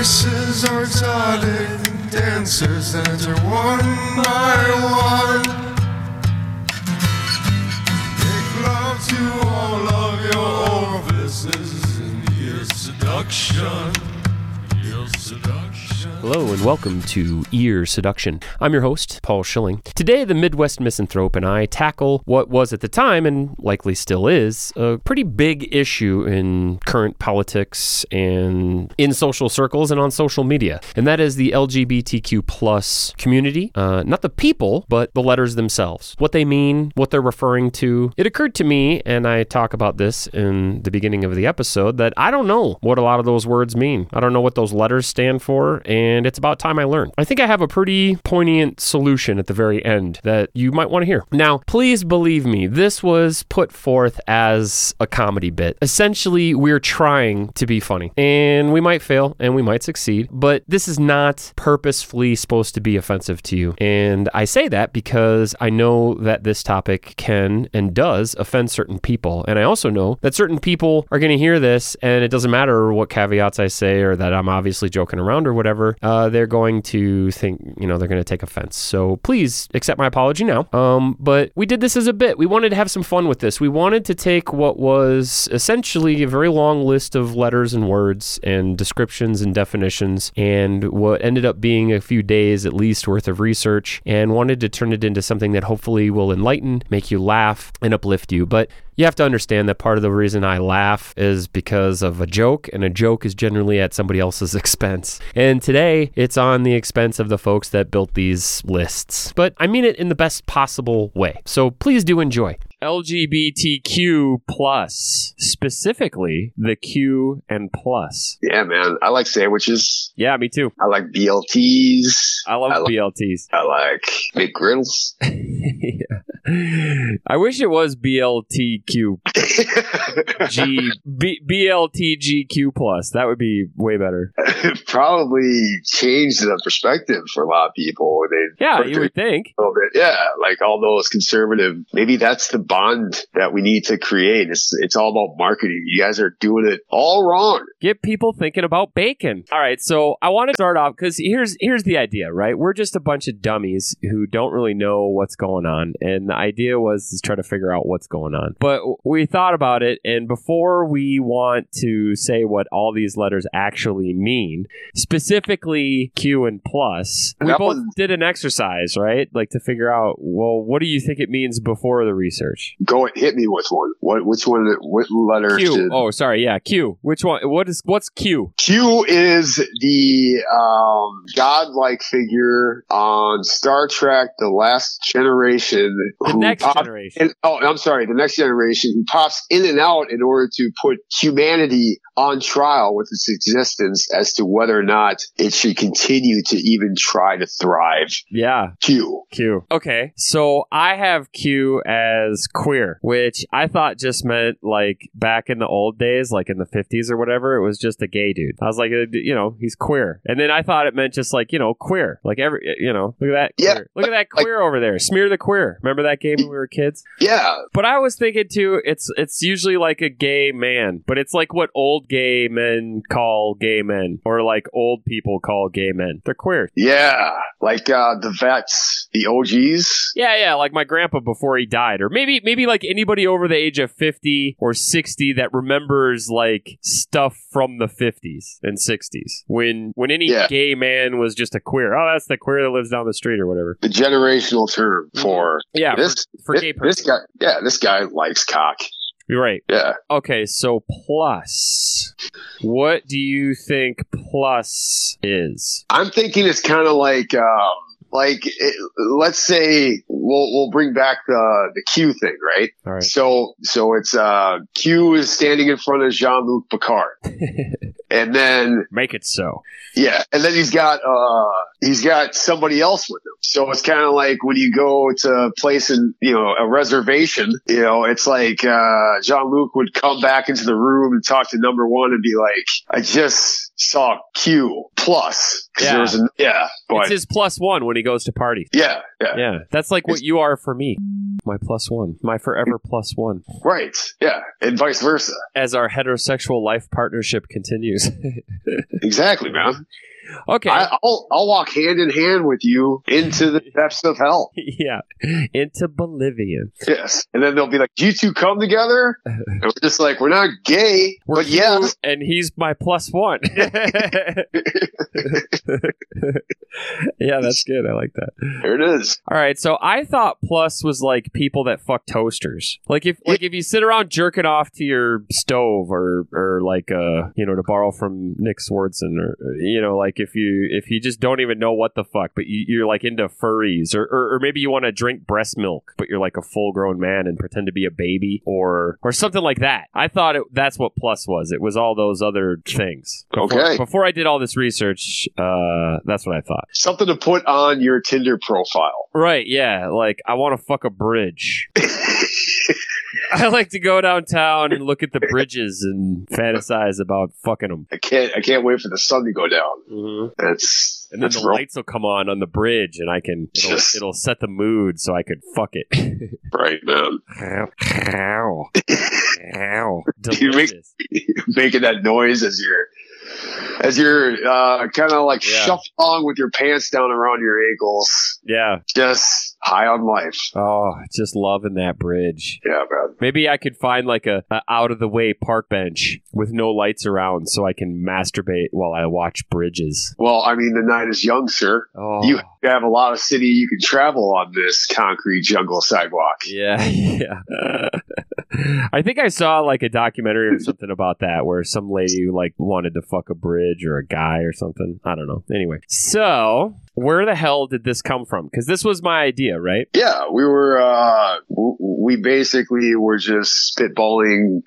voices are exotic, dancers enter one by one. Make love to all of your orifices in your seduction. Your seduction. Hello and welcome to Ear Seduction. I'm your host, Paul Schilling. Today, the Midwest Misanthrope and I tackle what was at the time, and likely still is, a pretty big issue in current politics and in social circles and on social media. And that is the LGBTQ plus community. Uh, not the people, but the letters themselves. What they mean, what they're referring to. It occurred to me, and I talk about this in the beginning of the episode, that I don't know what a lot of those words mean. I don't know what those letters stand for, and it's about time I learned. I think I have a pretty poignant solution at the very end that you might want to hear. Now, please believe me, this was put forth as a comedy bit. Essentially, we're trying to be funny, and we might fail and we might succeed, but this is not purposefully supposed to be offensive to you. And I say that because I know that this topic can and does offend certain people. And I also know that certain people are going to hear this, and it doesn't matter what caveats I say or that I'm obviously joking around or whatever, uh, they're going to think, you know, they're going to take offense. So please accept my apology now. Um, but we did this as a bit. We wanted to have some fun with this. We wanted to take what was essentially a very long list of letters and words and descriptions and definitions and what ended up being a few days at least worth of research and wanted to turn it into something that hopefully will enlighten, make you laugh, and uplift you. But you have to understand that part of the reason I laugh is because of a joke, and a joke is generally at somebody else's expense. And today, it's on the expense of the folks that built these lists. But I mean it in the best possible way. So please do enjoy. LGBTQ plus, specifically the Q and plus. Yeah, man. I like sandwiches. Yeah, me too. I like BLTs. I love I like- BLTs. I like McGriddles. yeah. I wish it was BLTQ G B, BLTGQ plus. That would be way better. Probably changed the perspective for a lot of people. They Yeah, you would think. a little bit. Yeah, like all those conservative. Maybe that's the bond that we need to create. It's it's all about marketing. You guys are doing it all wrong. Get people thinking about bacon. All right, so I want to start off because here's here's the idea, right? We're just a bunch of dummies who don't really know what's going on, and the idea was to try to figure out what's going on. But we thought about it, and before we want to say what all these letters actually mean, specifically Q and plus, we That both was- did an exercise, right? Like to figure out, well, what do you think it means before the research? Go hit me with one. What which one? What letter? Q. did- Oh, sorry, yeah, Q. Which one? What is what's Q? Q is the um, godlike figure on Star Trek: The Last Generation. The next pop- generation. And, oh, I'm sorry, the next generation who pops in and out in order to put humanity on trial with its existence as to whether or not it should continue to even try to thrive. Yeah, Q. Q. Okay, so I have Q as queer, which I thought just meant like back in the old days, like in the 50s or whatever, it was just a gay dude. I was like, uh, you know, he's queer. And then I thought it meant just like, you know, queer. Like every, you know, look at that. Yeah, Queer. Look at that queer over there. Smear the queer. Remember that game when we were kids? Yeah, But I was thinking too, it's it's usually like a gay man, but it's like what old gay men call gay men, or like old people call gay men. They're queer. yeah, like uh, the vets, the OGs. Yeah, yeah, like my grandpa before he died, or maybe maybe like anybody over the age of fifty or sixty that remembers like stuff from the fifties and sixties when when any Yeah. gay man was just a queer. Oh, that's the queer that lives down the street or whatever. The generational term for Yeah, this. for, for this, gay this guy, yeah, this guy likes cock. You're right. Yeah, Okay, so plus, what do you think plus is? I'm thinking it's kind of like, um, like it, let's say we'll we'll bring back the the Q thing, right? Right. So so it's uh Q is standing in front of Jean Luc Picard, and then Make it so. yeah, and then he's got uh he's got somebody else with him. So it's kind of like when you go to a place in you know a reservation, you know, it's like uh Jean Luc would come back into the room and talk to number one and be like, I just saw Q plus. Yeah. There was a, yeah. But it's his plus one when he goes to parties. yeah, yeah. Yeah, that's like what you are for me. My plus one, my forever plus one. Right. Yeah. And vice versa. As our heterosexual life partnership continues. Exactly, man. Okay. I, I'll I'll walk hand in hand with you into the depths of hell. yeah, into Bolivian. Yes. And then they'll be like, "You two come together?" And we're just like, "We're not gay, We're but yeah." and he's my plus one. yeah, that's good. I like that. There it is. All right, so I thought plus was like people that fuck toasters. Like if like if you sit around jerking off to your stove or or like uh you know to borrow from Nick Swardson or you know like if you if you just don't even know what the fuck but you, you're like into furries or, or or maybe you want to drink breast milk but you're like a full grown man and pretend to be a baby or or something like that. I thought it, that's what plus was. It was all those other things. Before, Okay. Before I did all this research, uh that's what I thought. Something to put on your Tinder profile. Right, yeah. Like I want to fuck a bridge. I like to go downtown and look at the bridges and fantasize about fucking them. I can't I can't wait for the sun to go down. Mm-hmm. That's And then that's the real- lights will come on on the bridge, and I can it'll, Yes. it'll set the mood so I could fuck it. right, man. Ow, ow, You make- Making that noise as you're as you're uh, kind of like Yeah. shuffling with your pants down around your ankles, Yeah. just high on life. Oh, just loving that bridge. Yeah, man. Maybe I could find like a, a out of the way park bench with no lights around, so I can masturbate while I watch bridges. Well, I mean, the night is young, sir. Oh, You have a lot of city you can travel on this concrete jungle sidewalk. Yeah, yeah. I think I saw like a documentary or something about that where some lady like wanted to fuck a bridge or a guy or something. I don't know. Anyway, so where the hell did this come from? Because this was my idea, right? Yeah, we were. Uh, we basically were just spitballing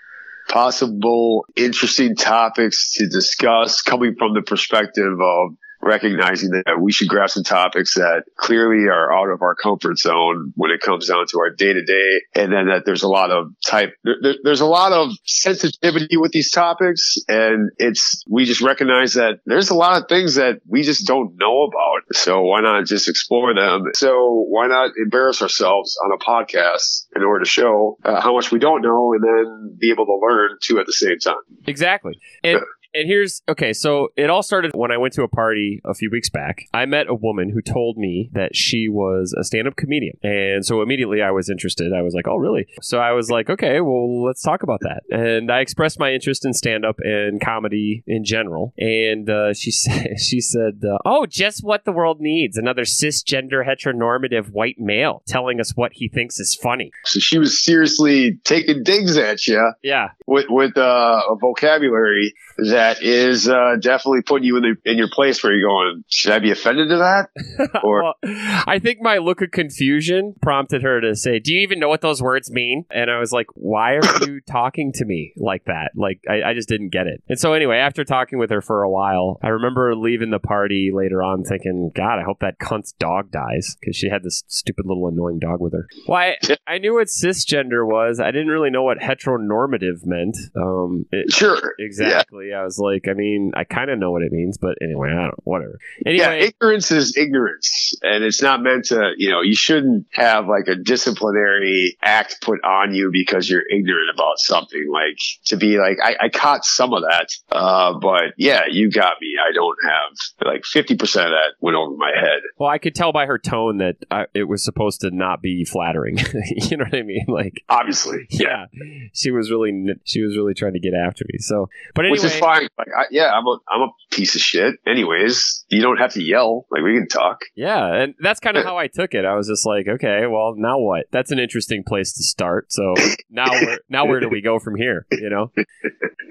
possible interesting topics to discuss, coming from the perspective of recognizing that we should grab some topics that clearly are out of our comfort zone when it comes down to our day to day, and then that there's a lot of type. There, there- there's a lot of sensitivity with these topics, and it's we just recognize that there's a lot of things that we just don't know about. So why not just explore them? So why not embarrass ourselves on a podcast in order to show uh, how much we don't know, and then be able to learn too at the same time? Exactly. And and here's okay, so it all started when I went to a party a few weeks back. I met a woman who told me that she was a stand-up comedian. And so immediately I was interested. I was like, "Oh, really?" So I was like, "Okay, well, let's talk about that." And I expressed my interest in stand-up and comedy in general. And uh, she said she said, uh, "Oh, just what the world needs. Another cisgender heteronormative white male telling us what he thinks is funny." So she was seriously taking digs at you Yeah. with with uh, a vocabulary that is uh, definitely putting you in the in your place where you're going. Should I be offended to that? Or well, I think my look of confusion prompted her to say, "Do you even know what those words mean?" And I was like, "Why are you talking to me like that?" Like I, I just didn't get it. And so anyway, after talking with her for a while, I remember leaving the party later on, thinking, "God, I hope that cunt's dog dies," because she had this stupid little annoying dog with her. Why? I knew what cisgender was. I didn't really know what heteronormative meant. Um, it, sure, exactly. I was like, I mean, I kind of know what it means, but anyway, I don't. Whatever. Yeah, ignorance is ignorance, and it's not meant to. You know, you shouldn't have like a disciplinary act put on you because you're ignorant about something. Like to be like, I, I caught some of that, uh, but yeah, you got me. I don't have like fifty percent of that went over my head. Well, I could tell by her tone that I, it was supposed to not be flattering. you know what I mean? Like, Obviously, yeah, she was really she was really trying to get after me. So, but anyway, which is fine. Like, I, yeah, I'm a I'm a piece of shit. Anyways, you don't have to yell. Like we can talk. yeah, and that's kind of how I took it. I was just like, okay, well, now what? That's an interesting place to start. So now, where, now where do we go from here? You know.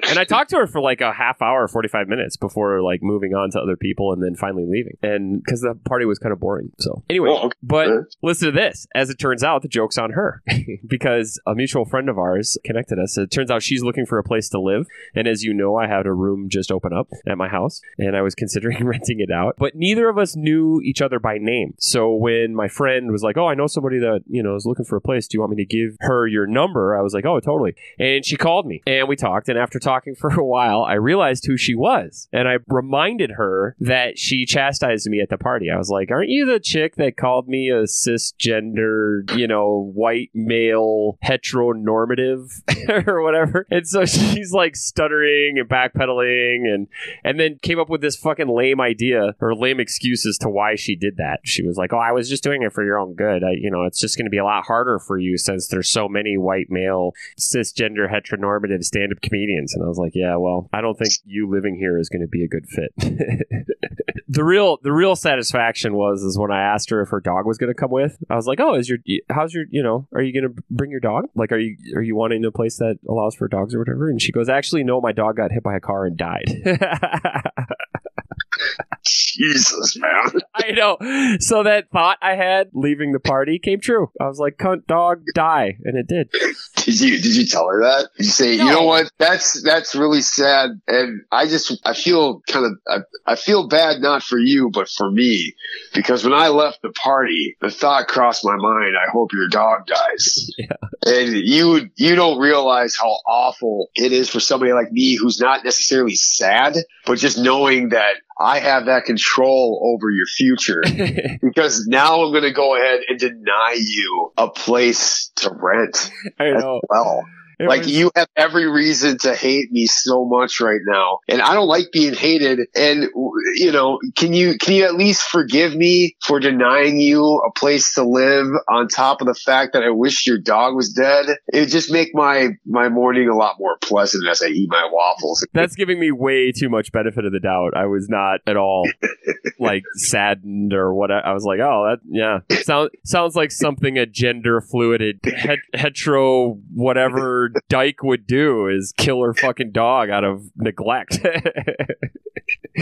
And I talked to her for like a half hour, forty five minutes before like moving on to other people, and then finally leaving. And because the party was kind of boring. So anyway, Well, okay. But listen to this. As it turns out, the joke's on her because a mutual friend of ours connected us. It turns out she's looking for a place to live. And as you know, I had a room just open up at my house, and I was considering renting it out. But neither of us knew each other by name. So when my friend was like, "Oh, I know somebody that you know is looking for a place. Do you want me to give her your number?" I was like, "Oh, totally." And she called me, and we talked. And after talking for a while, I realized who she was, and I reminded her that she chastised me at the party. I was like, "Aren't you the chick that called me a cisgender, you know, white male heteronormative or whatever?" And so she's like stuttering and backpedaling, and and then came up with this fucking lame idea or lame excuse as to why she did that. She was like, "Oh, I was just doing it for your own good. I, you know, it's just going to be a lot harder for you since there's so many white male cisgender heteronormative stand-up comedians." And I was like, "Yeah, well, I don't think you living here is going to be a good fit." the real the real satisfaction was is when I asked her if her dog was going to come with. I was like, "Oh, is your how's your you know are you going to bring your dog? Like, are you are you wanting a place that allows for dogs or whatever?" And she goes, "Actually, no, my dog got hit by a car and died." Jesus, man. I know. So that thought I had leaving the party came true. I was like, "Cunt dog, die," and it did. Did you did you tell her that? Did you say, No. you know what? That's that's really sad, and I just I feel kind of I, I feel bad not for you, but for me, because when I left the party, the thought crossed my mind. I hope your dog dies. Yeah. And you you don't realize how awful it is for somebody like me who's not necessarily sad, but just knowing that I have that control over your future. because now I'm going to go ahead and deny you a place to rent I as know. well. It like was- you have every reason to hate me so much right now, and I don't like being hated. And you know, can you can you at least forgive me for denying you a place to live? On top of the fact that I wish your dog was dead, it would just make my my morning a lot more pleasant as I eat my waffles. That's giving me way too much benefit of the doubt. I was not at all like saddened or what. I was like, oh, that yeah, sounds sounds like something a gender fluided het- hetero whatever dyke would do is kill her fucking dog out of neglect.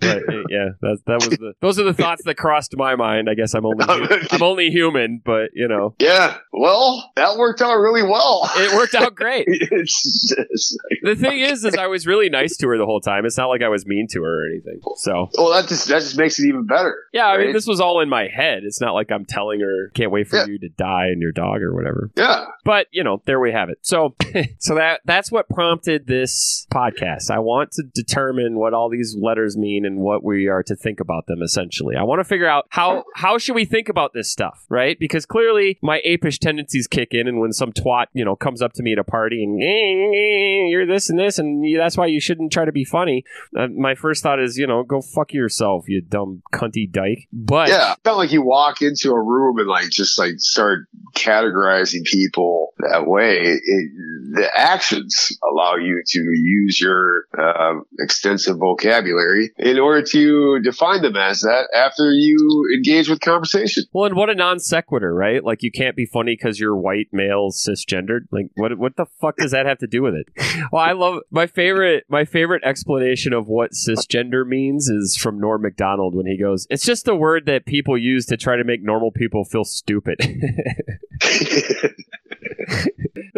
but uh, yeah, that that was the those are the thoughts that crossed my mind. I guess I'm only I'm only human, but you know, Yeah, well, that worked out really well. it worked out great. just, The thing is, is I was really nice to her the whole time. It's not like I was mean to her or anything. So well, that just that just makes it even better. yeah, I mean, this was all in my head. It's not like I'm telling her, "Can't wait for Yeah. you to die and your dog or whatever." Yeah, But you know, there we have it. So, so that that's what prompted this podcast. I want to determine what all these letters mean and what we are to think about them. Essentially, I want to figure out how how should we think about this stuff, right? Because clearly, my apish tendencies kick in, and when some twat you know comes up to me at a party and "Eh, you're this and this, and that's why you shouldn't try to be funny. Uh, my first thought is, you know, go fuck yourself, you dumb cunty dyke. But yeah. It's not like you walk into a room and like just like start categorizing people that way. It, the actions allow you to use your uh, extensive vocabulary in order to define them as that after you engage with conversation. Well, and what a non sequitur, right? Like you can't be funny because you're white, male, cisgendered. Like what? What the fuck does that have to do with it? Well, I love my favorite. My favorite explanation of what cisgender means is from Norm Macdonald when he goes, "It's just a word that people use to try to make normal people feel stupid."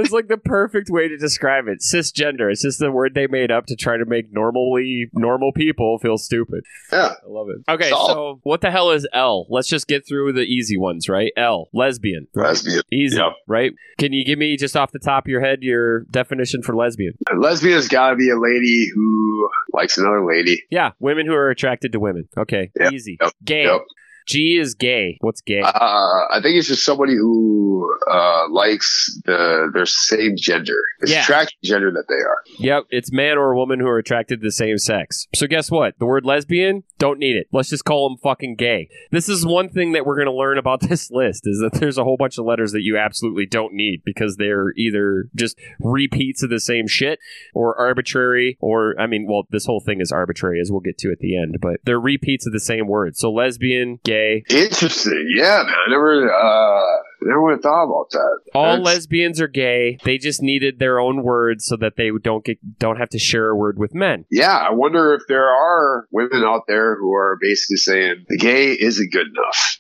it's like the perfect way to describe it. Cisgender. It's just the word they made up to try to make normally normal people feel stupid. yeah. I love it. Okay, So- so what the hell is L? Let's just get through the easy ones, right? L, lesbian. Lesbian. Easy, Yep. right? Can you give me just off the top of your head your definition for lesbian? A lesbian has got to be a lady who likes another lady. Yeah, women who are attracted to women. Okay, Yep, easy. yep, Gay. yep. G is gay. What's gay? Uh, I think it's just somebody who uh, likes the their same gender, It's Yeah. attractive gender that they are. Yep, it's man or woman who are attracted to the same sex. So guess what? The word lesbian, don't need it. Let's just call them fucking gay. This is one thing that we're going to learn about this list is that there's a whole bunch of letters that you absolutely don't need because they're either just repeats of the same shit or arbitrary or I mean, well, this whole thing is arbitrary as we'll get to at the end, but they're repeats of the same word. So lesbian, gay, Interesting, yeah, man. I never, uh, never would have thought about that. all That's- lesbians are gay. They just needed their own words so that they don't get don't have to share a word with men. Yeah, I wonder if there are women out there who are basically saying the gay isn't good enough.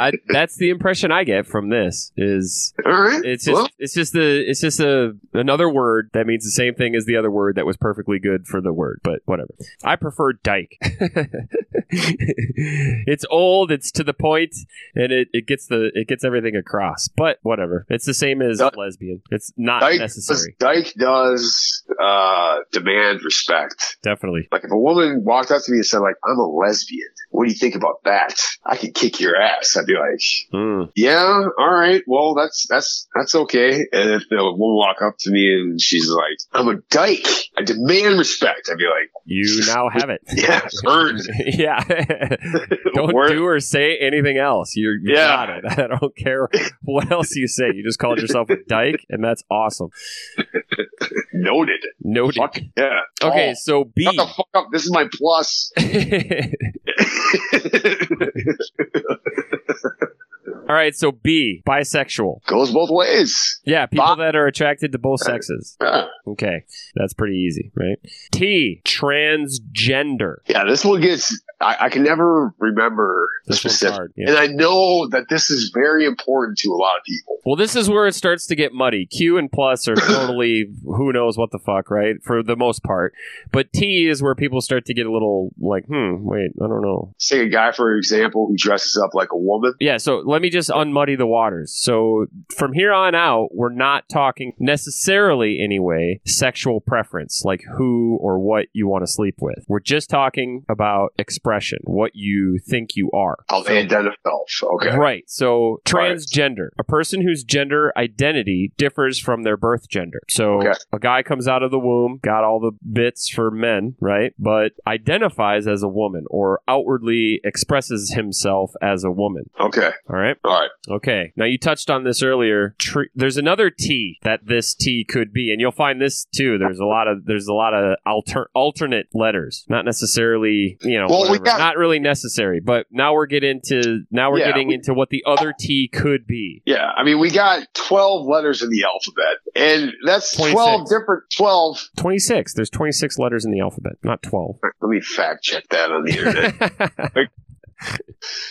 I, that's the impression I get from this. Is All right. it's just Well, it's just the it's just a another word that means the same thing as the other word that was perfectly good for the word, but whatever. I prefer dyke. it's old, it's to the point, and it, it gets the it gets everything across. But whatever. It's the same as Dyke- lesbian. It's not Dyke necessary. does, Dyke does uh, demand respect. Definitely. Like if a woman walked up to me and said, "Like I'm a lesbian," what do you think about that? I could kick your ass. I'd be like, Mm. "Yeah, all right. Well, that's that's that's okay." And if the woman walk up to me and she's like, "I'm a dyke. I demand respect," I'd be like, You now have it. "Yeah, earned." yeah. Don't do or say anything else. You're, you Yeah. got it. I don't care what else you say. You just called yourself a dyke, and that's awesome. Noted. Noted. Fuck yeah. Okay, Oh, so B. Shut the fuck up. This is my plus. All right, so B, bisexual. Goes both ways. Yeah, people Bi- that are attracted to both sexes. Yeah. Okay, that's pretty easy, right? T, transgender. Yeah, this one gets. I, I can never remember the This one's specific, hard. Yeah. and I know that this is very important to a lot of people. Well, this is where it starts to get muddy. Q and plus are totally who knows what the fuck, right? For the most part. But T is where people start to get a little like, hmm, wait, I don't know. Say a guy, for example, who dresses up like a woman. Yeah, so let me just unmuddy the waters. So from here on out, we're not talking necessarily anyway sexual preference, like who or what you want to sleep with. We're just talking about expression, what you think you are. How they identify. Okay. Right. So Right. transgender, a person whose gender identity differs from their birth gender. So Okay. a guy comes out of the womb, got all the bits for men, right? But identifies as a woman or outwardly expresses himself as a woman. Okay. All right. All right. Okay. Now you touched on this earlier. Tr- there's another T that this T could be, and you'll find this too. There's a lot of there's a lot of alter- alternate letters, not necessarily you know, Well, we not really necessary. But now we're getting into now we're Yeah, getting we- into what the other T could be. Yeah. I mean, we got 12 letters in the alphabet, and that's 26. 12 different 12. Twenty six. There's twenty six letters in the alphabet, not twelve. Let me fact check that on the internet.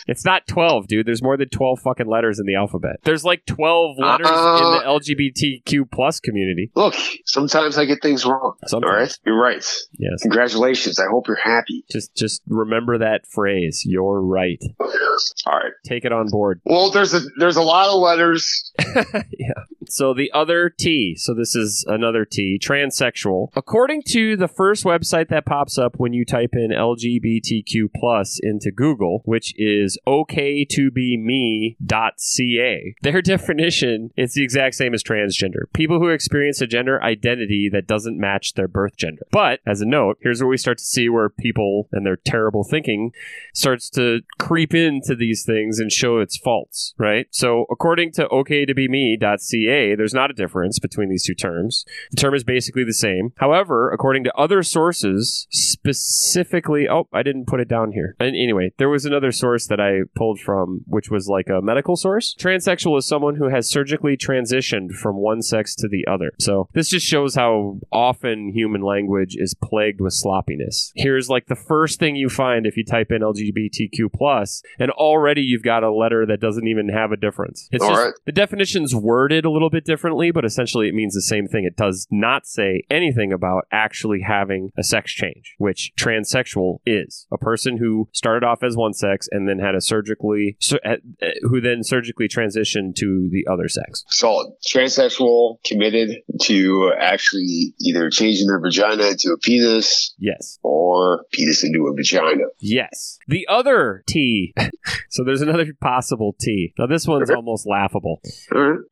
it's not 12, dude. There's more than 12 fucking letters in the alphabet. There's like 12 letters in Uh, the LGBTQ plus community. Look, sometimes I get things wrong. Sometimes. All right. You're right. Yes. Congratulations. I hope you're happy. Just just remember that phrase. You're right. All right. Take it on board. Well, there's a there's a lot of letters. yeah. So the other T, so this is another T, transsexual. According to the first website that pops up when you type in LGBTQ plus into Google, which is ok2bme.ca, their definition is the exact same as transgender. People who experience a gender identity that doesn't match their birth gender. But as a note, here's where we start to see where people and their terrible thinking starts to creep into these things and show its faults, right? So according to ok2bme.ca, there's not a difference between these two terms. The term is basically the same. However, according to other sources, specifically, oh, I didn't put it down here. And anyway, there was another source that I pulled from, which was like a medical source. Transsexual is someone who has surgically transitioned from one sex to the other. So this just shows how often human language is plagued with sloppiness. Here's like the first thing you find if you type in LGBTQ plus, and already you've got a letter that doesn't even have a difference. It's All just right. the definition's worded a little bit differently, but essentially it means the same thing. It does not say anything about actually having a sex change, which transsexual is. A person who started off as one sex and then had a surgically, sur- uh, uh, who then surgically transitioned to the other sex. Solid. Transsexual committed to actually either changing their vagina into a penis Yes. or penis into a vagina. Yes. The other T. so there's another possible T. Now this one's almost laughable.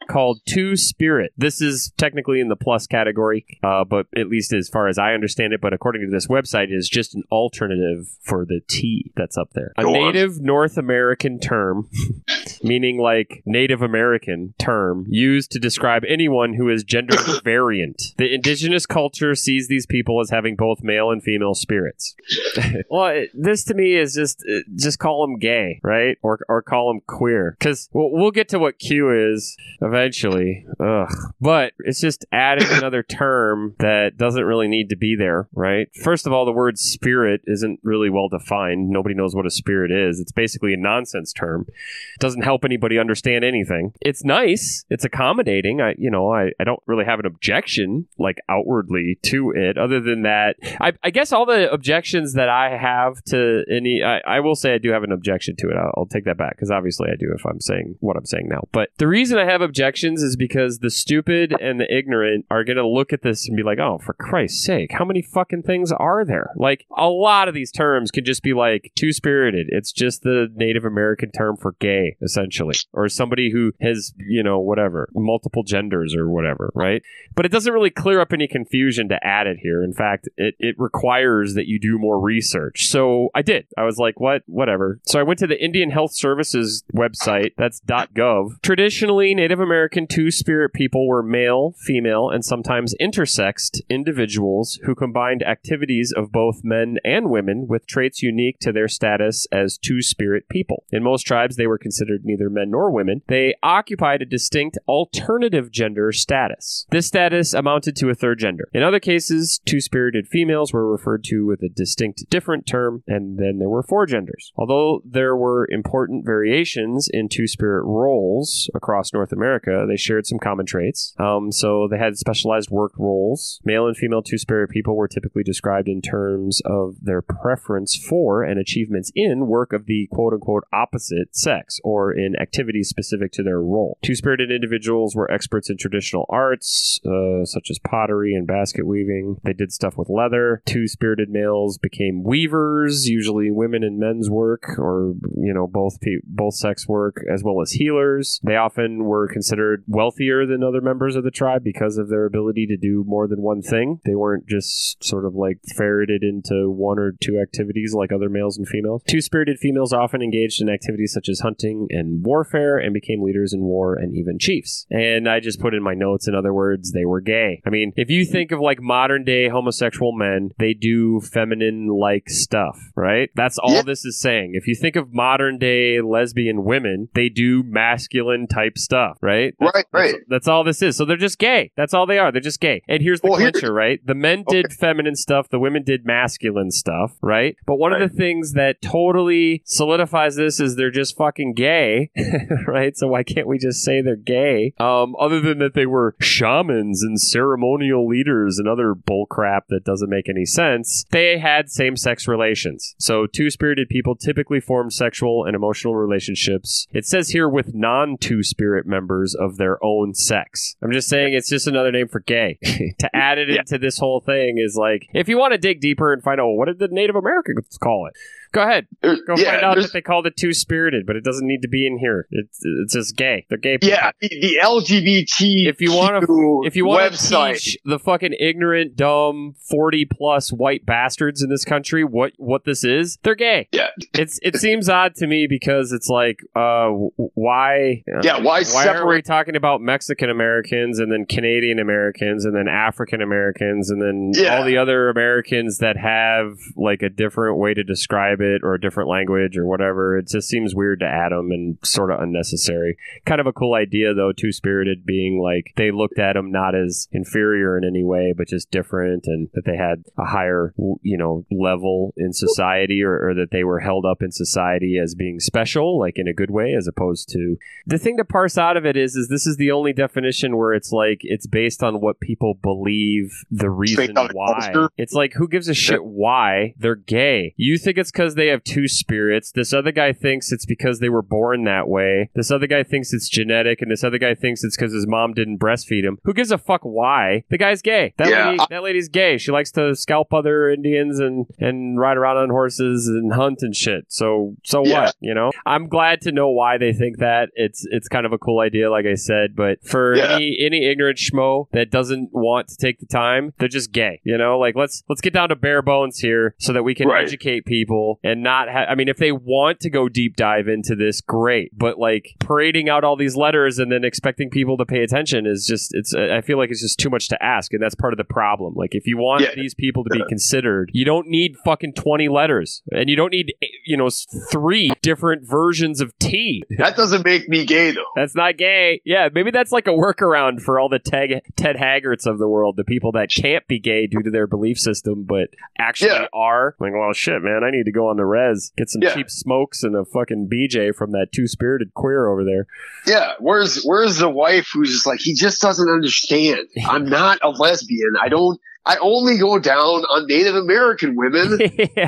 Called Two Spirit. This is technically in the plus category, uh, but at least as far as I understand it, but according to this website, is just an alternative for the T that's up there. A. Native North American term, meaning like Native American term, used to describe anyone who is gender variant. The indigenous culture sees these people as having both male and female spirits. well, it, this to me is just just just call them gay, right? Or or call them queer, because we'll, we'll get to what Q is eventually. Ugh, but it's just adding another term that doesn't really need to be there, right? First of all, the word spirit isn't really well defined. Nobody knows what a spirit is. It's basically a nonsense term. It doesn't help anybody understand anything. It's nice. It's accommodating. I you know I, I don't really have an objection like outwardly to it. Other than that, I, I guess all the objections that I have to any I, I will say I do have an objection to it. I'll, I'll take that back because obviously I do if I'm saying what I'm saying now. But the reason I have objections is because the stupid and the ignorant are going to look at this and be like, oh, for Christ's sake, how many fucking things are there? Like a lot of these terms could just be like two spirited. It's just the Native American term for gay, essentially, or somebody who has, you know, whatever, multiple genders or whatever, right? But it doesn't really clear up any confusion to add it here. In fact, it, it requires that you do more research. So I did. I was like, what? Whatever. So I went to the Indian Health Services website. That's .gov. Traditionally, Native American two-spirit people were male, female, and sometimes intersexed individuals who combined activities of both men and women with traits unique to their status as two-spirit people. In most tribes, they were considered neither men nor women. They occupied a distinct alternative gender status. This status amounted to a third gender. In other cases, two-spirited females were referred to with a distinct different term, and then there were four genders. Although there were important variations in two-spirit roles across North America, they shared some common traits. Um, so they had specialized work roles. Male and female two-spirit people were typically described in terms of their preference for and achievements in work of the quote-unquote opposite sex, or in activities specific to their role. Two-spirited individuals were experts in traditional arts, uh, such as pottery and basket weaving. They did stuff with leather. Two-spirited males became weavers, usually women and men's work, or you know both pe- both sex work, as well as healers. They often were considered wealthier than other members of the tribe because of their ability to do more than one thing. They weren't just sort of like ferreted into one or two activities like other males and females. Two-spirited females often engaged in activities such as hunting and warfare and became leaders in war and even chiefs. And I just put in my notes, in other words, they were gay. I mean, if you think of like modern day homosexual men, they do feminine like stuff, right? That's all Yeah. this is saying. If you think of modern day lesbian women, they do masculine type stuff, right? That's- Right, right. That's, that's all this is. So they're just gay. That's all they are. They're just gay. And here's the Well, clincher, right? The men did feminine stuff, the women did masculine stuff, right? But one Right. of the things that totally solidifies this is they're just fucking gay, right? So why can't we just say they're gay? Um, other than that they were shamans and ceremonial leaders and other bullcrap that doesn't make any sense, they had same sex relations. So two spirited people typically form sexual and emotional relationships. It says here with non two spirit members of their own sex. I'm just saying it's just another name for gay. to add it Yeah. into this whole thing is like, if you want to dig deeper and find out what did the Native Americans call it, go ahead. There's- Go yeah, find out that they called it two spirited, but it doesn't need to be in here. It's it's just gay. They're gay. people. yeah, the, the LGBT If you wanna- If you want to teach the fucking ignorant, dumb, forty plus white bastards in this country what what this is, they're gay. Yeah. it's it seems odd to me because it's like, uh, why? uh, Yeah, why Why are we talking about Mexican Americans and then Canadian Americans and then African Americans and then Yeah. all the other Americans that have like a different way to describe it or a different language or whatever? It just seems weird to them and sort of unnecessary. Kind of a cool idea though, two spirited being like they looked at them not as inferior in any way, but just different and that they had a higher, you know, level in society or, or that they were held up in society as being special, like in a good way, as opposed to the thing to parse out of it is is this is the only definition where it's like it's based on what people believe the reason why it's like who gives a shit why they're gay you think it's because they have two spirits this other guy thinks it's because they were born that way this other guy thinks it's genetic and this other guy thinks it's because his mom didn't breastfeed him. Who gives a fuck why? The guy's gay. That Yeah. lady that lady's gay. She likes to scalp other indians and and ride around on horses and hunt and shit. So so Yeah. what you know? I'm glad to know why they think that. It's it's kind of a cool idea like i said but for Yeah. any any ignorant schmo that doesn't want to take the time they're just gay you know? Like let's let's get down to bare bones here so that we can Right. educate people and not ha- I mean if they want to go deep dive into this great but like parading out all these letters and then expecting people to pay attention is just it's I feel like it's just too much to ask and that's part of the problem like if you want Yeah. these people to be considered you don't need fucking 20 letters and you don't need you know three different versions of T That doesn't make me gay though. that's not gay. Yeah, maybe that's like a workaround for all the Ted, Ted Haggards of the world, the people that can't be gay due to their belief system, but actually Yeah. are. Like, well, shit, man, I need to go on the res, get some Yeah. cheap smokes and a fucking BJ from that two spirited queer over there. Yeah, where's where's the wife who's just like he just doesn't understand. I'm not a lesbian. I don't. I only go down on Native American women yeah,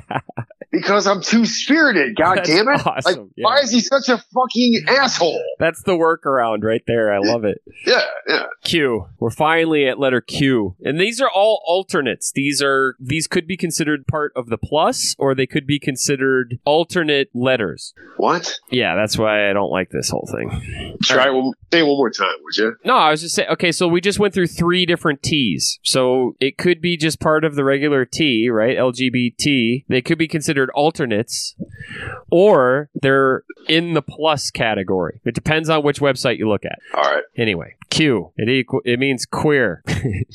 because I'm too spirited. God That's damn it! awesome, Like, yeah. why is he such a fucking asshole? that's the workaround right there. I love it. Yeah, yeah. Q. We're finally at letter Q. And these are all alternates. These are these could be considered part of the plus or they could be considered alternate letters. What? Yeah, that's why I don't like this whole thing. Try one. Say one more time, would you? No, I was just saying. Okay, so we just went through three different T's. So it could be just part of the regular T, right? LGBT. They could be considered alternates, or they're in the plus category. It depends on which website you look at. All right. Anyway, Q. It equal. It means queer.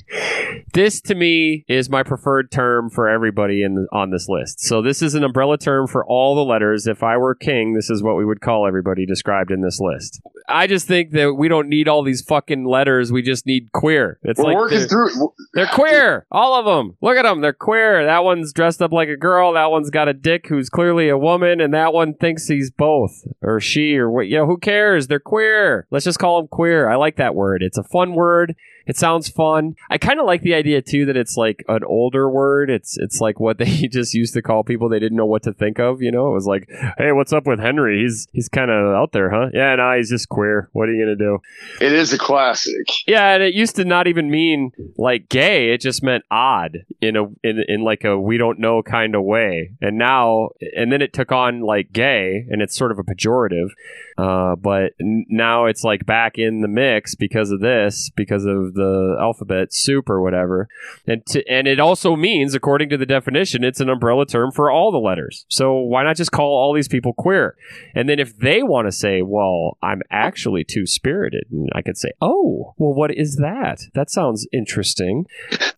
this to me is my preferred term for everybody in the, on this list. So this is an umbrella term for all the letters. If I were king, this is what we would call everybody described in this list. I just think that we don't need all these fucking letters. We just need queer. It's We're like working they're, through. they're queer. All of them. Look at them. They're queer. That one's dressed up like a girl. That one's got a dick who's clearly a woman, and that one thinks he's both or she or what. You know, who cares? They're queer. Let's just call them queer. I like that word. It's a fun word. It sounds fun. I kind of like the idea too that it's like an older word. It's it's like what they just used to call people they didn't know what to think of. You know, it was like, hey, what's up with Henry? He's he's kind of out there, huh? Yeah, no, he's just queer. What are you gonna do? It is a classic. Yeah, and it used to not even mean like gay. It just meant odd in a in in like a we don't know kind of way. And now, and then it took on like gay, and it's sort of a pejorative. Uh, but n- now it's like back in the mix because of this, because of the alphabet soup or whatever. And to, and it also means, according to the definition, it's an umbrella term for all the letters. So why not just call all these people queer? And then if they want to say, well, I'm actually two spirited, and I could say, oh, well, what is that? That sounds interesting.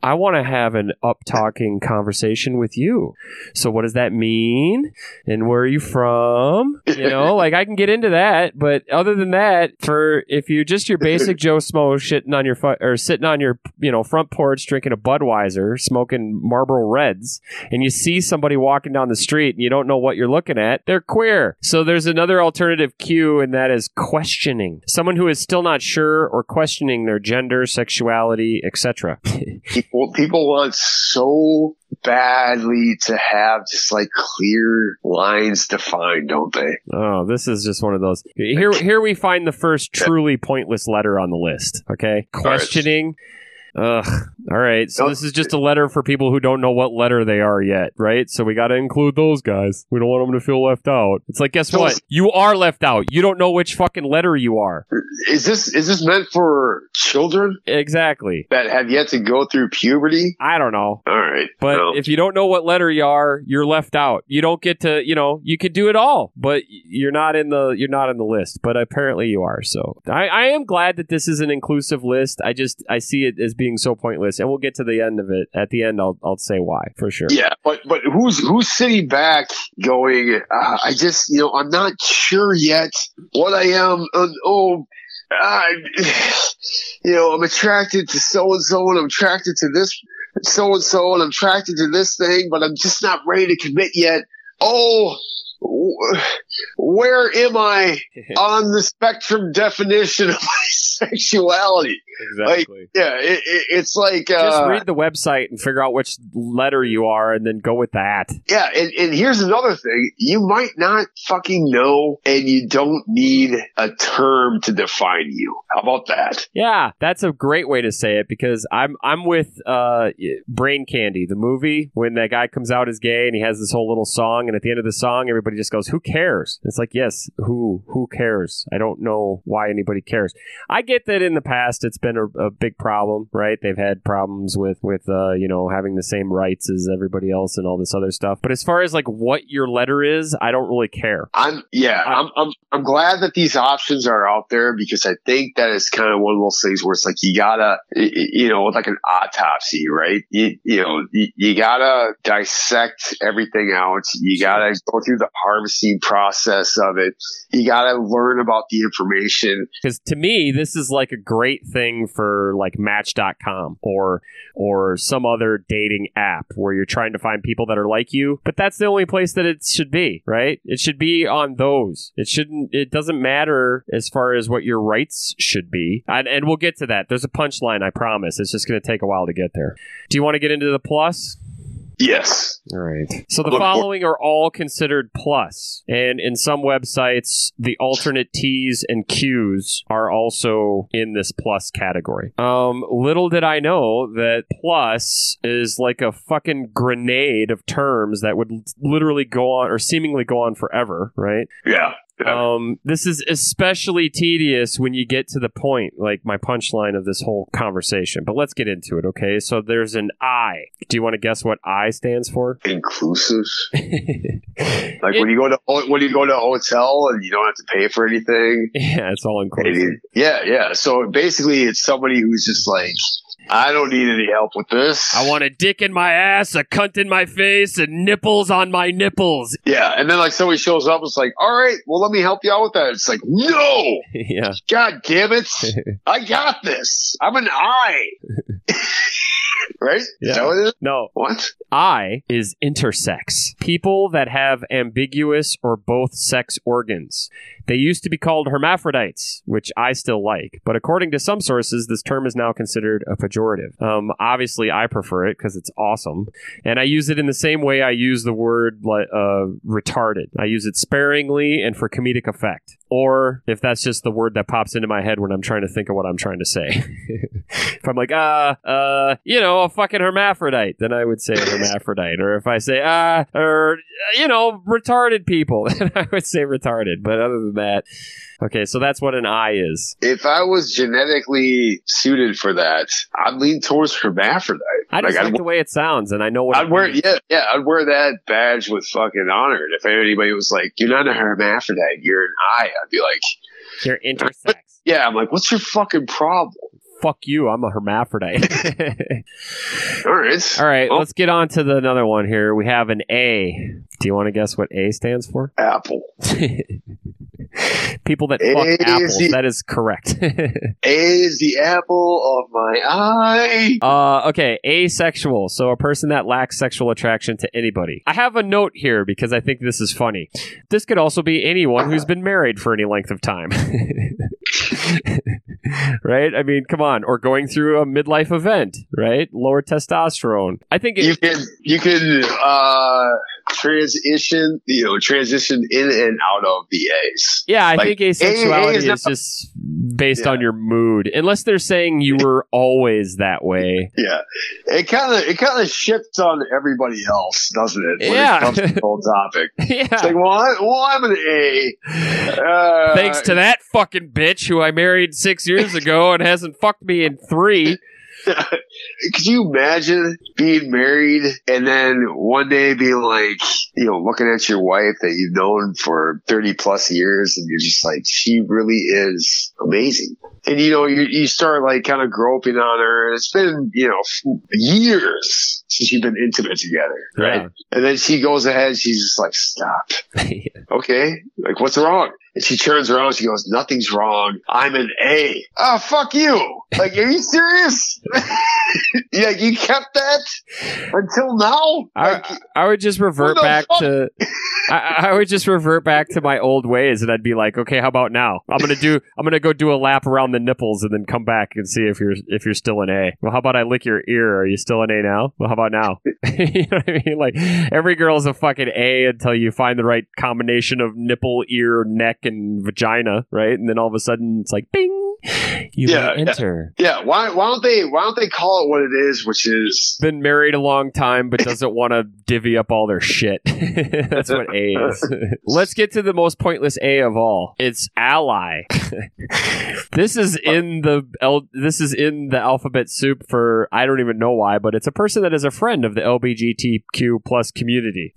I want to have an up talking conversation with you. So what does that mean? And where are you from? You know, like I can get into that. But other than that, for if you're just your basic Joe Smo shitting on your fu- or sitting on your you know front porch drinking a Budweiser, smoking Marlboro Reds, and you see somebody walking down the street and you don't know what you're looking at, they're queer. So there's another alternative cue, and that is questioning. Someone who is still not sure or questioning their gender, sexuality, etc. People people want so badly to have just like clear lines defined, don't they? oh, this is just one of those. Here, here we find the first truly pointless letter on the list. Okay, questioning. Ugh. All right. So this is just a letter for people who don't know what letter they are yet, right? So we got to include those guys. We don't want them to feel left out. It's like, guess So- what? You are left out. You don't know which fucking letter you are. Is this is this meant for children Exactly. that have yet to go through puberty? I don't know. All right, But if you don't know what letter you are, you're left out. You don't get to, you know, you could do it all, but you're not in the you're not in the list. But apparently you are. So I, I am glad that this is an inclusive list. I just I see it as being so pointless, and we'll get to the end of it. At the end, I'll I'll say why for sure. yeah, but but who's who's sitting back going? Uh, I just you know I'm not sure yet what I am. Uh, oh. I, you know, I'm attracted to so and so, and I'm attracted to this so and so, and I'm attracted to this thing, but I'm just not ready to commit yet. Oh, where am I on the spectrum definition of my sexuality? exactly. Yeah, it, it, it's like just uh, read the website and figure out which letter you are, and then go with that. yeah, and, and here's another thing: you might not fucking know, and you don't need a term to define you. How about that? Yeah, that's a great way to say it because I'm I'm with uh, Brain Candy, the movie, when that guy comes out as gay and he has this whole little song, and at the end of the song, everybody just goes, "Who cares?" It's like, yes, who who cares? I don't know why anybody cares. I get that in the past it's been a, a big problem, right? They've had problems with with uh, you know having the same rights as everybody else and all this other stuff. But as far as like what your letter is, I don't really care. I'm yeah, I- I'm, I'm I'm glad that these options are out there because I think that is kind of one of those things where it's like you gotta, you know, like an autopsy, right? You, you know, you, you gotta dissect everything out. You gotta go through the harvesting process of it. You gotta learn about the information. Because to me, this is like a great thing for like Match.com or or some other dating app where you're trying to find people that are like you. But that's the only place that it should be, right? It should be on those. It shouldn't. It doesn't matter as far as what your rights should be. And, and we'll get to that. There's a punchline, I promise. It's just going to take a while to get there. Do you want to get into the plus? Yes. All right. So the Look, following are all considered plus, and in some websites, the alternate T's and Q's are also in this plus category. Um, little did I know that plus is like a fucking grenade of terms that would literally go on or seemingly go on forever, right? Yeah. Yeah. Um, this is especially tedious when you get to the point, like my punchline of this whole conversation. But let's get into it, okay? So there's an I. Do you want to guess what I stands for? Inclusive. Like It- when you go to when you go to a hotel and you don't have to pay for anything. yeah, it's all inclusive. Maybe. Yeah, yeah. So basically, it's somebody who's just like, I don't need any help with this. I want a dick in my ass, a cunt in my face, and nipples on my nipples. Yeah, and then like somebody shows up, it's like, all right, well, let me help you out with that. It's like, no, yeah. god damn it, I got this. I'm an I. right? Yeah. Is that what it is? No, What? I is intersex. People that have ambiguous or both sex organs. They used to be called hermaphrodites, which I still like, but according to some sources, this term is now considered a pejorative. Um, obviously, I prefer it because it's awesome, and I use it in the same way I use the word uh, retarded. I use it sparingly and for comedic effect, or if that's just the word that pops into my head when I'm trying to think of what I'm trying to say. if I'm like, uh, uh, you know, a fucking hermaphrodite, then I would say hermaphrodite. Or if I say, uh, or, you know, retarded people, then I would say retarded. But other than that, okay, so that's what an I is. If I was genetically suited for that, I'd lean towards hermaphrodite. I just Like, like I'd, the way it sounds, and I know what I'd it wear, means. yeah, yeah, I'd wear that badge with fucking honor. And if anybody was like, "You're not a hermaphrodite, you're an I," I'd be like, You're intersex. "Yeah." I'm like, "What's your fucking problem?" Fuck you, I'm a hermaphrodite. All right, All right, Well- let's get on to the another one here. We have an A. Do you want to guess what A stands for? Apple. People that A fuck is apples. the- That is correct. A is the apple of my eye. Uh, okay, asexual. So a person that lacks sexual attraction to anybody. I have a note here because I think this is funny. This could also be anyone who's been married for any length of time. right? I mean, come on. Or going through a midlife event, right? Lower testosterone. I think it, You can you can uh transition you know transition in and out of the A's. Yeah, I Like, think asexuality A- A is, is not- just based Yeah. on your mood. Unless they're saying you were always that way. Yeah, it kind of it kind of shifts on everybody else, doesn't it? When Yeah. it comes to the whole topic. It's yeah. like, well, I, well, I'm an A. Uh, Thanks to that fucking bitch who I married six years ago and hasn't fucked me in three. Could you imagine being married and then one day being like, you know, looking at your wife that you've known for 30 plus years and you're just like, she really is amazing. And, you know, you, you start like kind of groping on her and it's been, you know, years since you've been intimate together. Right. Yeah. And then she goes ahead, she's just like, stop. Okay. Like, what's wrong? And she turns around, she goes, nothing's wrong. I'm an A. Oh, fuck you. Like, are you serious? yeah, you kept that until now? Like, I, I would just revert back fuck? to I, I would just revert back to my old ways and I'd be like, okay, how about now? I'm gonna do I'm gonna go do a lap around the nipples and then come back and see if you're if you're still an A. Well how about I lick your ear? Are you still an A now? Well how about now? you know what I mean? Like every girl's a fucking A until you find the right combination of nipple, ear, neck, and vagina, right? And then all of a sudden it's like bing you Yeah, may yeah. enter. Yeah, why why don't they why don't they call it what it is, which is Been married a long time, but doesn't want to divvy up all their shit. That's what A is. Let's get to the most pointless A of all. It's ally. this is in the L- this is in the alphabet soup for I don't even know why, but it's a person that is a friend of the LBGTQ plus community.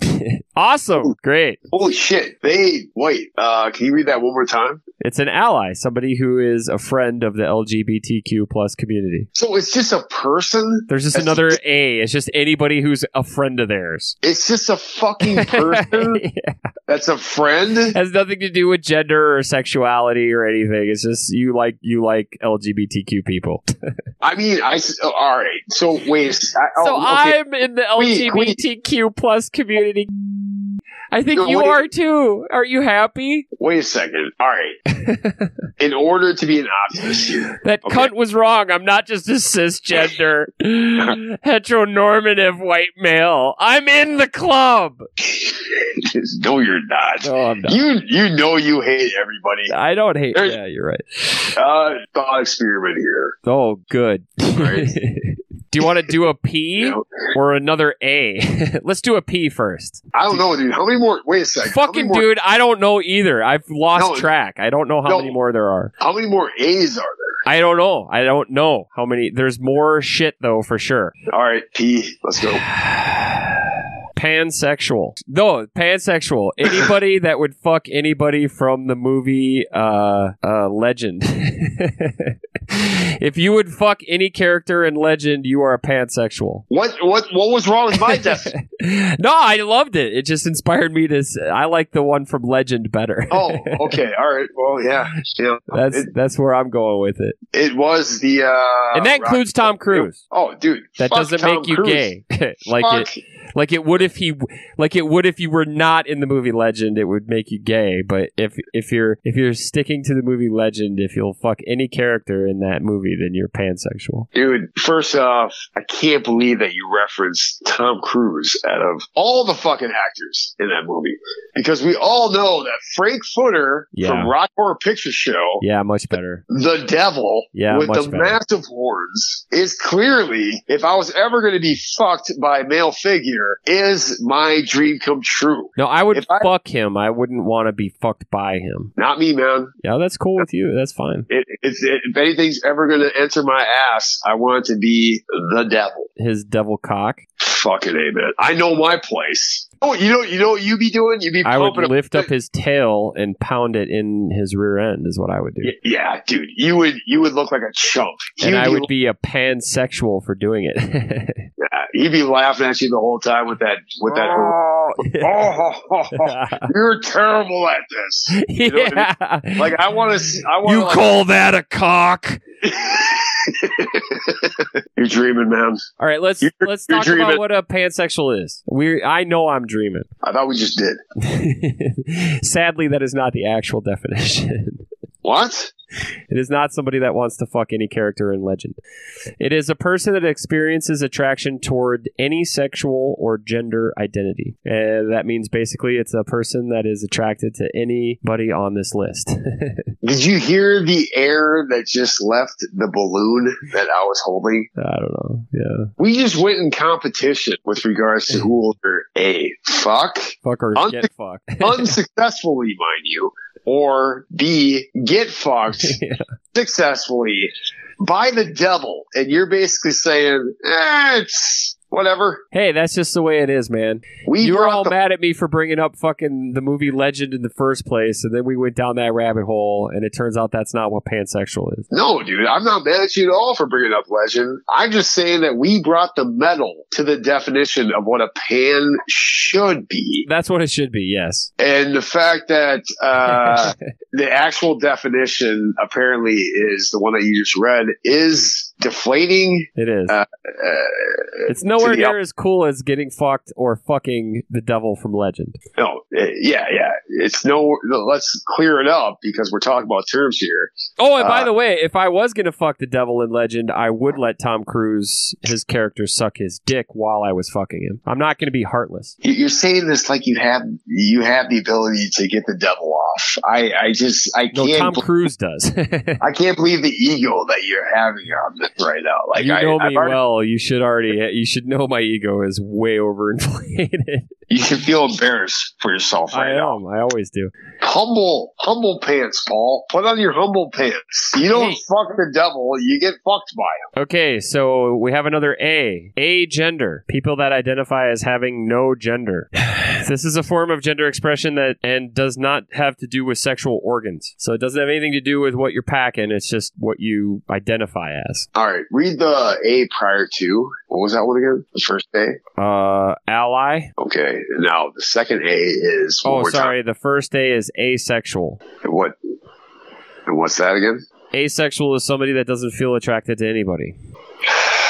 awesome, great. holy shit. They wait, uh can you read that one more time? It's an ally, somebody who is a friend of the LGBTQ plus community. So it's just a person? There's just That's- another A. It's just anybody who's a friend of theirs. It's just a fucking person Yeah. that's a friend? Has nothing to do with gender or sexuality or anything. It's just you like you like LGBTQ people. I mean, I oh, all right. So wait. I, oh, so okay. I'm in the Wait, wait. LGBTQ plus community. I think No, you wait. are too. Are you happy? Wait a second. All right. In order to be an optimist here, That Okay. cunt was wrong. I'm not just a cisgender, heteronormative white male. I'm in the club. no, you're not. No, I'm not. You you know you hate everybody. I don't hate. There's- Yeah, you're right. Uh, thought experiment here. Oh, good. Right. Do you want to do a P or another A? Let's do a P first. I don't know, dude. How many more? Wait a second. Fucking more, dude, I don't know either. I've lost No. track. I don't know how No. many more there are. How many more A's are there? I don't know. I don't know how many. There's more shit though, for sure. All right, P. Let's go. Pansexual. No, pansexual. Anybody that would fuck anybody from the movie uh uh Legend. if you would fuck any character in Legend, you are a pansexual. What what what was wrong with my definition? no, I loved it. It just inspired me to. I like the one from Legend better. oh, okay. All right. Well, yeah. Yeah. that's it, that's where I'm going with it, it was the uh and that includes Tom Cruise. Oh, dude. That doesn't Tom make you Cruise. gay, like it, Fuck. Like it would if he, like it would if you were not in the movie Legend. It would make you gay. But if if you're if you're sticking to the movie Legend, if you'll fuck any character in that movie, then you're pansexual. Dude, first off, I can't believe that you referenced Tom Cruise out of all the fucking actors in that movie. Because we all know that Frank Footer Yeah. from Rocky Horror Picture Show, Yeah, much better. the devil Yeah, with the better. massive horns, is clearly, if I was ever going to be fucked by a male figure, is my dream come true. No, I would If I- fuck him. I wouldn't want to be fucked by him. Not me, man. Yeah, that's cool with you. That's fine. It, it's, it, if anything's ever going to enter my ass, I want it to be the devil. His devil cock. Fucking amen. I know my place. Oh, you know, you know what you be doing? You be I would lift up his tail and pound it in his rear end. Is what I would do. Y- Yeah, dude, you would you would look like a chump. and You'd I would be a pansexual for doing it. yeah, he'd be laughing at you the whole time with that with that. Oh, you're terrible at this. know what I yeah. Like I want to. I want you call that a cock? You're dreaming, man. All right, let's You're- let's you're talk dreaming. about what a pansexual is. We I know I'm dreaming. I thought we just did. Sadly, that is not the actual definition. What? It is not somebody that wants to fuck any character in legend. It is a person that experiences attraction toward any sexual or gender identity. And that means basically it's a person that is attracted to anybody on this list. Did you hear the air that just left the balloon that I was holding? I don't know. Yeah. We just went in competition with regards to who will A fuck Fuck or get fucked. unsuccessfully, mind you, or B get fucked Yeah. successfully by the devil, and you're basically saying, eh, it's whatever. Hey, that's just the way it is, man. We you were all the mad at me for bringing up fucking the movie Legend in the first place, and then we went down that rabbit hole, and it turns out that's not what pansexual is. No, dude, I'm not mad at you at all for bringing up legend. I'm just saying that we brought the metal to the definition of what a pan should be. That's what it should be, yes. And the fact that uh, the actual definition apparently is the one that you just read is deflating. It is. Uh, uh, it's nowhere near as cool as getting fucked or fucking the devil from Legend. no, uh, yeah, yeah. It's no. Let's clear it up because we're talking about terms here. Oh, and by Uh, the way, if I was gonna fuck the devil in Legend, I would let Tom Cruise, his character, suck his dick while I was fucking him. I'm not gonna be heartless. You- You're saying this like you have you have the ability to get the devil off. I I just I No, can't Tom Cruise does. I can't believe the ego that you're having on this right now. Like you know I've me already- well. You should already. You should know my ego is way overinflated. You should feel embarrassed for yourself I right now. am. I always do. Humble, humble pants, Paul. Put on your humble pants. You don't fuck the devil. You get fucked by him. Okay, so we have another A. A gender. People that identify as having no gender. this is a form of gender expression that and does not have to do with sexual organs. So it doesn't have anything to do with what you're packing. It's just what you identify as. All right, read the A prior to. What was that one again? The first A. Uh, ally. Okay. Now the second A is. Oh, sorry. The first A is asexual. talking- What? And what's that again? Asexual is somebody that doesn't feel attracted to anybody.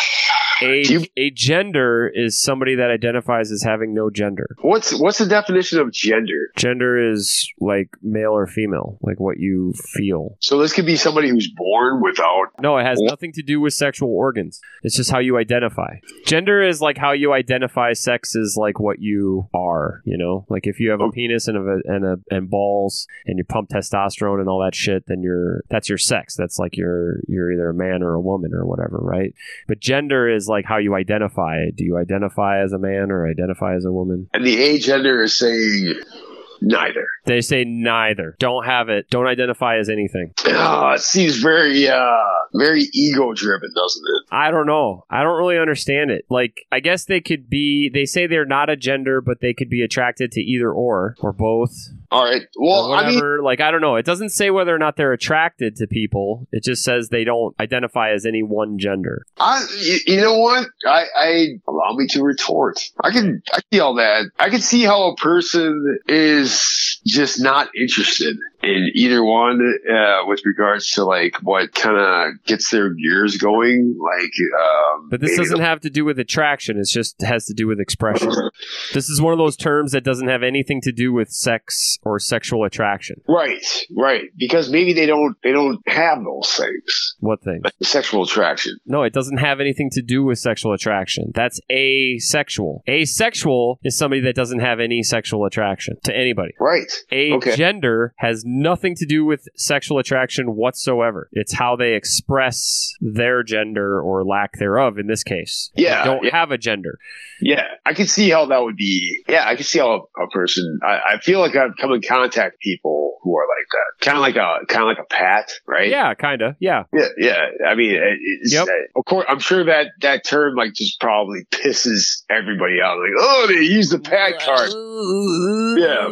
A, you- a gender is somebody that identifies as having no gender. What's what's the definition of gender? Gender is like male or female, like what you feel. So this could be somebody who's born without. No, it has nothing to do with sexual organs. It's just how you identify. Gender is like how you identify. Sex is like what you are. You know, like if you have a Oh. penis and a and a and balls and you pump testosterone and all that shit, then you're that's your sex. That's like you're you're either a man or a woman or whatever, right? But gender is like how you identify. Do you identify as a man or identify as a woman? And the A gender is saying neither. They say neither. Don't have it. Don't identify as anything. Ah, it seems very uh very ego driven, doesn't it? I don't know. I don't really understand it. Like, I guess they could be, they say they're not a gender, but they could be attracted to either or, or both, All right. Well, I mean, whatever. like, I don't know. It doesn't say whether or not they're attracted to people. It just says they don't identify as any one gender. I, you, you know what? I, I allow me to retort. I can, I see all that. I can see how a person is just not interested in either one, uh, with regards to like what kind of gets their gears going. Like, um, But this doesn't have to do with attraction. It's just has to do with expression. This is one of those terms that doesn't have anything to do with sex or sexual attraction. Right, right. Because maybe they don't, they don't have those things. What thing? Sexual attraction. No, it doesn't have anything to do with sexual attraction. That's asexual. Asexual is somebody that doesn't have any sexual attraction to anybody. Right. A Okay. gender has nothing to do with sexual attraction whatsoever. It's how they express their gender or lack thereof in this case. Yeah, They don't yeah. have a gender. Yeah, I can see how that would be. Yeah, I can see how a, a person. I, I feel like I've come in contact with people who are like that, kind of like a kind of like a Pat, right? Yeah, kind of. Yeah. yeah, yeah. I mean, it- it's, Yep. uh, of course, I'm sure that that term like just probably pisses everybody out. Like, oh, they use the Pat card. Yeah,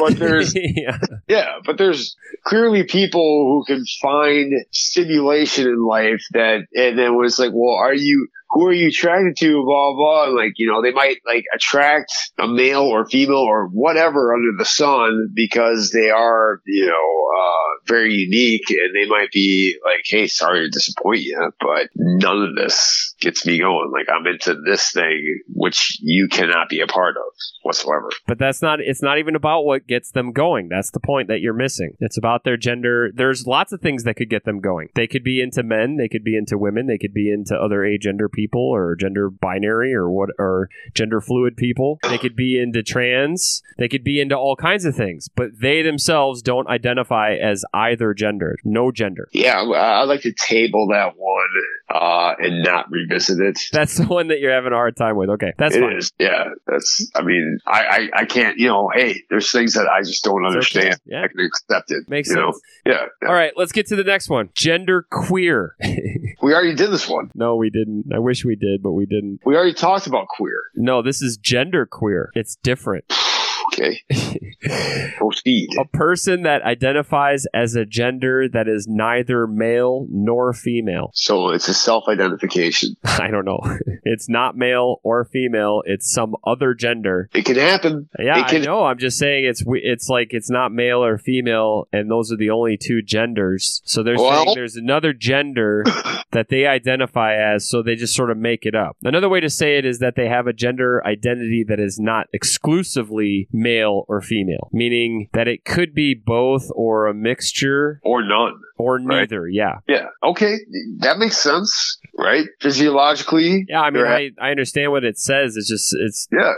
but there's yeah. yeah, but there's clearly people who can find stimulation in life that, and then was like, well, are you, who are you attracted to? Blah, blah. Like, you know, they might like attract a male or female or whatever under the sun because they are, you know, uh, very unique and they might be like, Hey, sorry to disappoint you, but none of this gets me going. Like I'm into this thing, which you cannot be a part of whatsoever. But that's not it's not even about what gets them going. That's the point that you're missing. It's about their gender. There's lots of things that could get them going. They could be into men, they could be into women, they could be into other agender people or gender binary or what or gender fluid people. They could be into trans. They could be into all kinds of things, but they themselves don't identify as either gender. No gender. Yeah, I- I'd like to table that one uh, and not revisit it. That's the one that you're having a hard time with. Okay. That's It fine. is, yeah. That's. I mean, I, I, I can't. You know, hey, there's things that I just don't It's okay. understand. Yeah. I can accept it. Makes you sense. Know? Yeah, yeah. All right, let's get to the next one. Gender queer. We already did this one. no, we didn't. I wish we did, but we didn't. We already talked about queer. No, this is gender queer. It's different. Okay. Proceed. a person that identifies as a gender that is neither male nor female. So it's a self-identification. I don't know. It's not male or female. It's some other gender. It can happen. Yeah, It can- I know. I'm just saying it's it's like it's not male or female, and those are the only two genders. So they're Well- saying there's another gender that they identify as, so they just sort of make it up. Another way to say it is that they have a gender identity that is not exclusively male or female, meaning that it could be both or a mixture Or none. or Right. neither. Yeah. Yeah. Okay. That makes sense, right? Physiologically. Yeah, I mean, I, I understand what it says. It's just it's Yeah.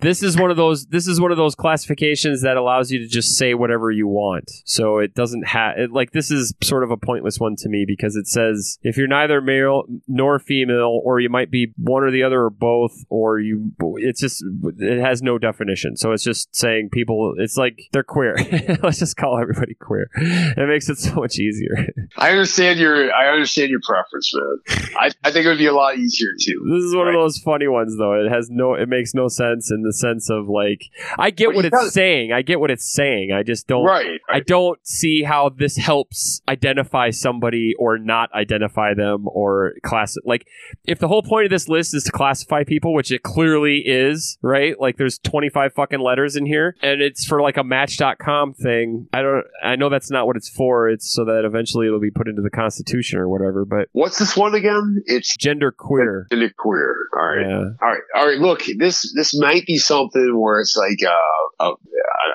This is one of those this is one of those classifications that allows you to just say whatever you want so it doesn't have like this is sort of a pointless one to me because it says if you're neither male nor female or you might be one or the other or both or you it's just it has no definition so it's just saying people it's like they're queer let's just call everybody queer it makes it so much easier I understand your I understand your preference, man. I, I think it would be a lot easier too. This is one Right. of those funny ones, though. It has no, it makes no sense in the sense of like, I get Well, what it's it's saying. I get what it's saying. I just don't. Right. I don't see how this helps identify somebody or not identify them or class. Like, if the whole point of this list is to classify people, which it clearly is, right? Like, there's 25 fucking letters in here, and it's for like a Match.com thing. I don't. I know that's not what it's for. It's so that eventually it'll be put into the Constitution or whatever. But What's this one again? It's gender queer. gender queer. All right. Yeah. All right, all right. Look, this this might be something where it's like, uh, uh,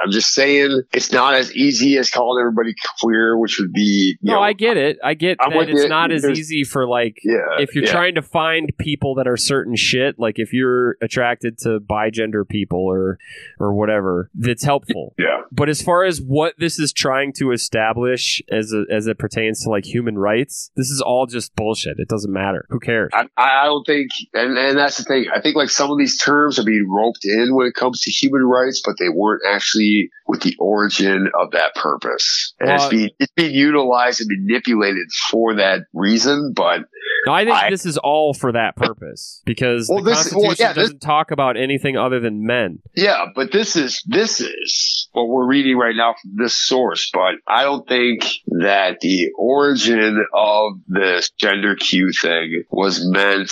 I'm just saying, it's not as easy as calling everybody queer, which would be, No, know, I get it. I get I'm that it's you. not as There's- easy for like yeah. if you're yeah. trying to find people that are certain shit, like if you're attracted to bigender people or or whatever, that's helpful. yeah, But as far as what this is trying to establish as a, as it pertains to like human rights, this is all just bullshit. It doesn't matter. Who cares? I, I don't think, and, and that's the thing. I think like some of these terms are being roped in when it comes to human rights, but they weren't actually with the origin of that purpose. And it's Well- being it's being utilized and manipulated for that reason. But No, I think I- this is all for that purpose because Well, the this- Constitution well, yeah, doesn't talk about anything other than men. yeah, but this is this is what we're reading right now from this source. But I don't think that the origin of this gender Q thing was meant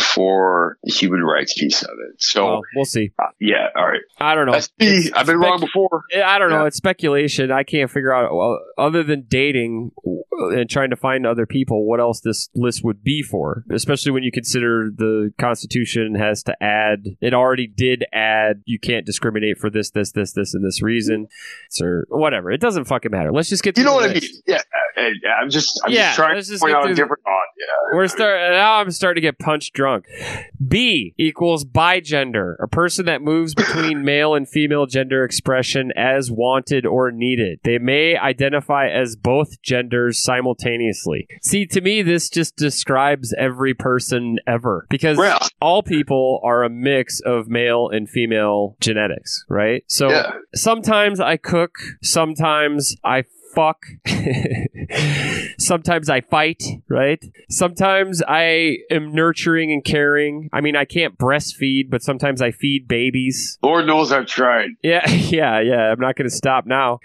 for the human rights piece of it. So Well, we'll see. uh, yeah, all right. I don't know. It's- I've been spec- wrong before. I don't know. Yeah. It's speculation. I can't figure out, well, other than dating and trying to find other people, what else this list would be for. Especially when you consider the Constitution has to add, it already did add, you can't discriminate for this, this, this, this, and this reason. Or whatever. It doesn't fucking matter. Let's just get You know what I mean? Yeah, I'm just, I'm Yeah, just trying let's to point out a different thought. Yeah, We're start now. I'm starting to get punched drunk. B equals bigender, a person that moves between male and female gender expression as wanted or needed. They may identify as both genders simultaneously. See, to me, this just describes every person ever because Well, all people are a mix of male and female genetics, right? So yeah. sometimes I cook, sometimes I fuck, sometimes I fight, right? Sometimes I am nurturing and caring. I mean, I can't breastfeed, but sometimes I feed babies. Lord knows I've tried. Yeah, yeah, yeah. I'm not going to stop now.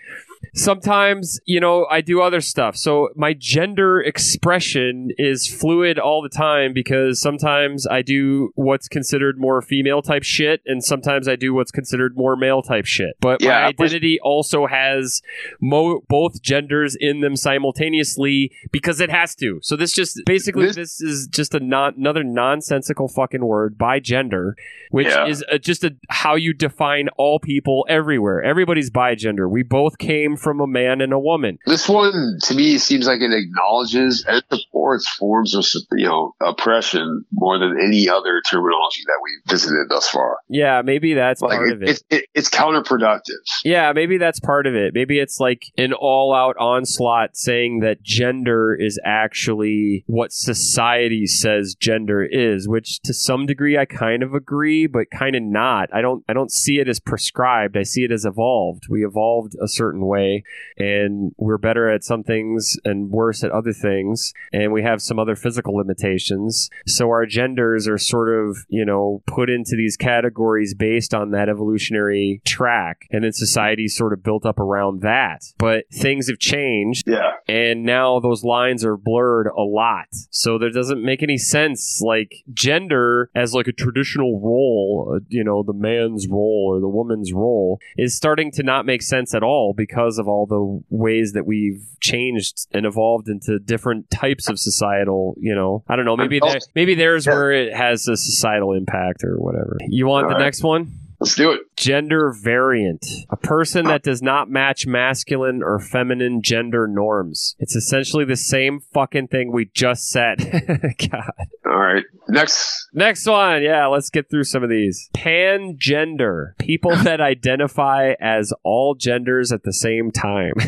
Sometimes, you know, I do other stuff. So my gender expression is fluid all the time because sometimes I do what's considered more female type shit and sometimes I do what's considered more male type shit. But Yeah, my identity also has mo- both genders in them simultaneously because it has to. So this just basically This- this, is just a non- another nonsensical fucking word bigender, which Yeah. is a, just a, how you define all people everywhere. Everybody's bi gender. We both came from a man and a woman. This one, to me, seems like it acknowledges and supports forms of, you know, oppression more than any other terminology that we've visited thus far. Yeah, maybe that's Like, part it, of it. it's it, it's counterproductive. Yeah, maybe that's part of it. Maybe it's like an all out onslaught saying that gender is actually what society says gender is, which to some degree I kind of agree, but kind of not. I don't I don't see it as prescribed. I see it as evolved. We evolved a certain way way, and we're better at some things and worse at other things, and we have some other physical limitations. So our genders are sort of, you know, put into these categories based on that evolutionary track, and then society sort of built up around that. But things have changed Yeah. and now those lines are blurred a lot so there doesn't make any sense like gender as like a traditional role uh, you know the man's role or the woman's role is starting to not make sense at all because of all the ways that we've changed and evolved into different types of societal you know i don't know maybe there, maybe there's Yeah. where it has a societal impact or whatever you want All the right. next one Let's do it. Gender variant. A person that does not match masculine or feminine gender norms. It's essentially the same fucking thing we just said. God. All right. Next. Next one. Yeah, let's get through some of these. Pangender. People that identify as all genders at the same time.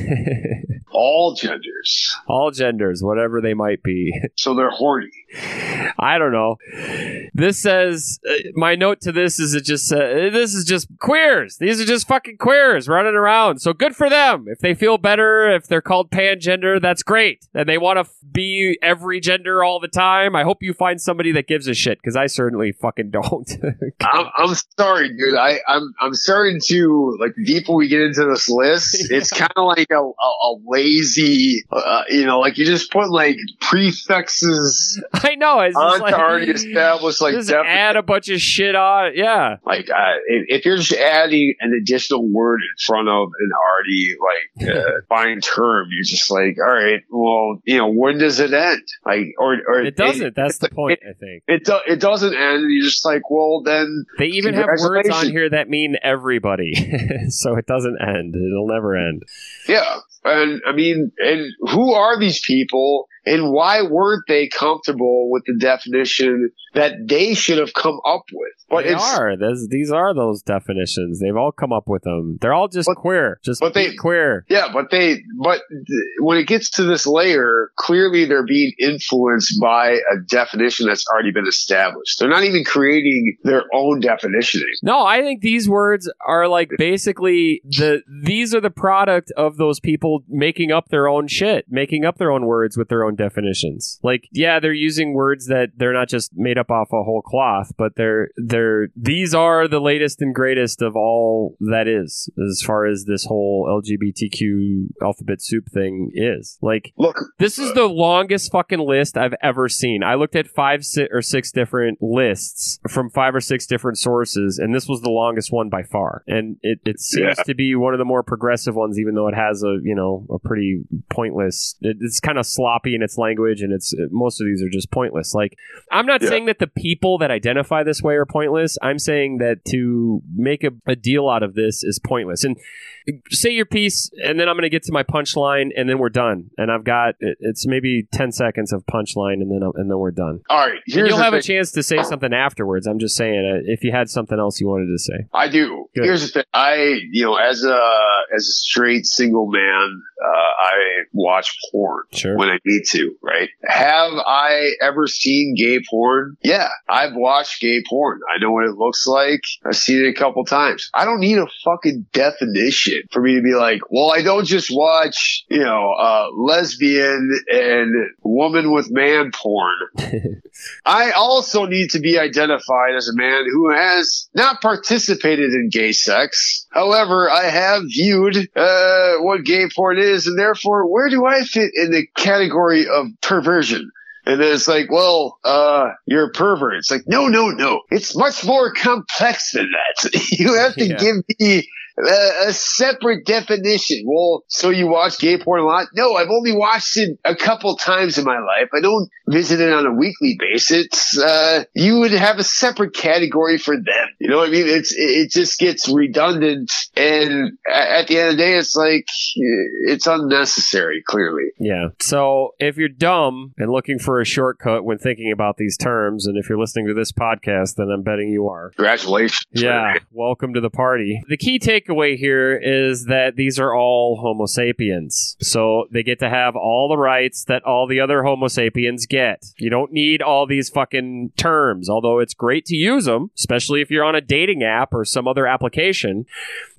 All genders. all genders, whatever they might be. So they're horny. I don't know. This says uh, my note to this is it just uh, this is just queers. These are just fucking queers running around. So good for them. If they feel better, if they're called pangender, that's great. And they want to f- be every gender all the time. I hope you find somebody that gives a shit because I certainly fucking don't. I'm, I'm sorry, dude. I, I'm I'm starting to like the deeper we get into this list, it's kind of like a, a, a lazy, uh, you know, like you just put like prefixes I know. It's onto like, already established like just add a bunch of shit on. Yeah. like uh, if, if you're just adding an additional word in front of an already like uh, defined term, you're just like, all right, well, you know, when does it end? Like, or or It doesn't. That's the point, I think. It do, it doesn't end. You're just like, well, then They even have words on here that mean everybody. so it doesn't end. It'll never end. Yeah. And I mean, and who are these people and why weren't they comfortable with the definition that they should have come up with? But they are. Those, these are those definitions. They've all come up with them. They're all just But- queer. Just but they- queer. yeah, but they, but when it gets to this layer, clearly they're being influenced by a definition that's already been established. They're not even creating their own definitioning. No, I think these words are like basically the these are the product of those people making up their own shit, making up their own words with their own definitions. Like, yeah, they're using words that they're not just made up off a whole cloth, but they're they're these are the latest and greatest of all that is as far as this whole LGBTQ alphabet soup thing is. Like Look, this is uh, the longest fucking list I've ever seen. I looked at five si- or six different lists from five or six different sources, and this was the longest one by far. And it, it seems Yeah. to be one of the more progressive ones, even though it has a you know a pretty pointless. It, it's kind of sloppy in its language, and it's most of these are just pointless. Like I'm not Yeah. saying that the people that identify this way are pointless. I'm saying that to make a, a deal out of this is pointless. And say your piece and then i'm going to get to my punchline and then we're done and i've got it's maybe 10 seconds of punchline and then and then we're done all right, you'll have a chance to say something afterwards i'm just saying uh, if you had something else you wanted to say I do. Good. Here's the thing. I, you know, as a as a straight single man, uh, I watch porn Sure. when I need to. Right? Have I ever seen gay porn? Yeah, I've watched gay porn. I know what it looks like. I've seen it a couple times. I don't need a fucking definition for me to be like, well, I don't just watch, you know, uh, lesbian and woman with man porn. I also need to be identified as a man who has not participated in gay sex. However, I have viewed uh, what gay porn is, and therefore, where do I fit in the category of perversion? And then it's like, well, uh, you're a pervert. It's like, no, no, no. It's much more complex than that. you have to Yeah. give me a, a separate definition. Well, so you watch gay porn a lot? No, I've only watched it a couple times in my life. I don't visit it on a weekly basis. Uh, you would have a separate category for them. You know what I mean? It's, it it just gets redundant. And at the end of the day, it's like, it's unnecessary, clearly. yeah so if you're dumb and looking for a shortcut when thinking about these terms and if you're listening to this podcast then i'm betting you are Congratulations. Yeah, welcome to the party. The key takeaway takeaway here is that these are all Homo sapiens. So they get to have all the rights that all the other Homo sapiens get. You don't need all these fucking terms, although it's great to use them, especially if you're on a dating app or some other application.